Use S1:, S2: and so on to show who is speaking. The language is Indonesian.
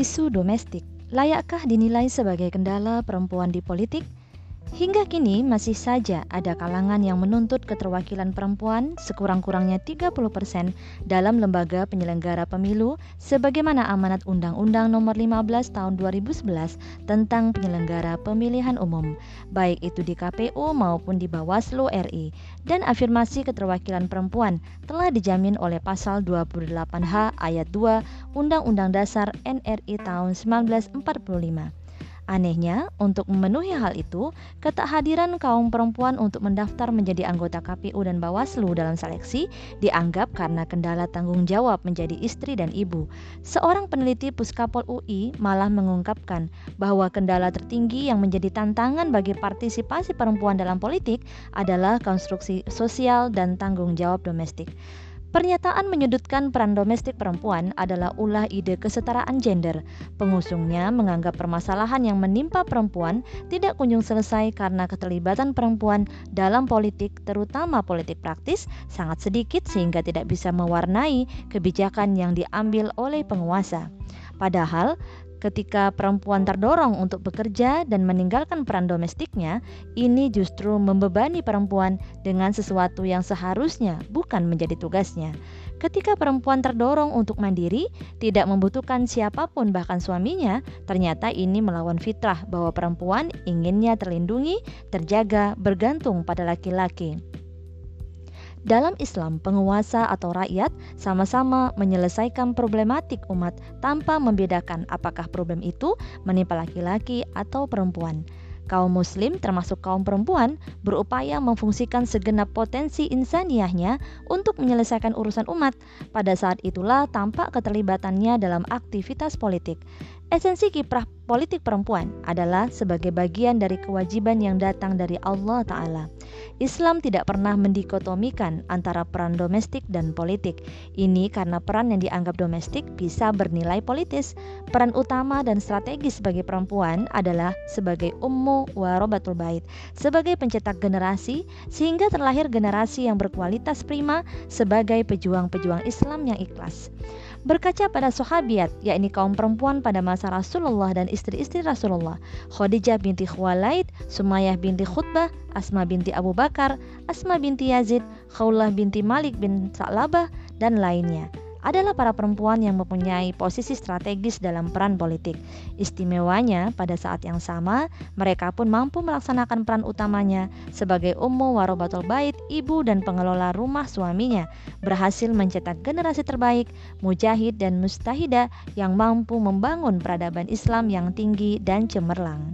S1: Isu domestik layakkah dinilai sebagai kendala perempuan di politik? Hingga kini masih saja ada kalangan yang menuntut keterwakilan perempuan sekurang-kurangnya 30% dalam lembaga penyelenggara pemilu sebagaimana amanat Undang-Undang Nomor 15 Tahun 2011 tentang penyelenggara pemilihan umum, baik itu di KPU maupun di Bawaslu RI. Dan afirmasi keterwakilan perempuan telah dijamin oleh pasal 28H ayat 2 Undang-Undang Dasar NRI tahun 1945. Anehnya, untuk memenuhi hal itu, ketakhadiran kaum perempuan untuk mendaftar menjadi anggota KPU dan Bawaslu dalam seleksi dianggap karena kendala tanggung jawab menjadi istri dan ibu. Seorang peneliti Puskapol UI malah mengungkapkan bahwa kendala tertinggi yang menjadi tantangan bagi partisipasi perempuan dalam politik adalah konstruksi sosial dan tanggung jawab domestik. Pernyataan menyudutkan peran domestik perempuan adalah ulah ide kesetaraan gender. Pengusungnya menganggap permasalahan yang menimpa perempuan tidak kunjung selesai karena keterlibatan perempuan dalam politik, terutama politik praktis, sangat sedikit sehingga tidak bisa mewarnai kebijakan yang diambil oleh penguasa. Padahal, Ketika perempuan terdorong untuk bekerja dan meninggalkan peran domestiknya, ini justru membebani perempuan dengan sesuatu yang seharusnya bukan menjadi tugasnya. Ketika perempuan terdorong untuk mandiri, tidak membutuhkan siapa pun, bahkan suaminya, ternyata ini melawan fitrah bahwa perempuan inginnya terlindungi, terjaga, bergantung pada laki-laki. Dalam Islam, penguasa atau rakyat sama-sama menyelesaikan problematik umat tanpa membedakan apakah problem itu menimpa laki-laki atau perempuan. Kaum muslim termasuk kaum perempuan berupaya memfungsikan segenap potensi insaniahnya untuk menyelesaikan urusan umat. Pada saat itulah tampak keterlibatannya dalam aktivitas politik. Esensi kiprah politik perempuan adalah sebagai bagian dari kewajiban yang datang dari Allah Ta'ala. Islam tidak pernah mendikotomikan antara peran domestik dan politik. Ini karena peran yang dianggap domestik bisa bernilai politis. Peran utama dan strategis bagi perempuan adalah sebagai ummu warobatul bait, sebagai pencetak generasi sehingga terlahir generasi yang berkualitas prima sebagai pejuang-pejuang Islam yang ikhlas. Berkaca pada sahabiat, yakni kaum perempuan pada masa Rasulullah dan istri-istri Rasulullah, Khadijah binti Khuwailid, Sumayyah binti Khutbah, Asma binti Abu Bakar, Asma binti Yazid, Khawlah binti Malik bin Sa'labah, dan lainnya adalah para perempuan yang mempunyai posisi strategis dalam peran politik. Istimewanya, pada saat yang sama, mereka pun mampu melaksanakan peran utamanya sebagai ummu warobatul bait, ibu dan pengelola rumah suaminya, berhasil mencetak generasi terbaik, mujahid dan mustahidah yang mampu membangun peradaban Islam yang tinggi dan cemerlang.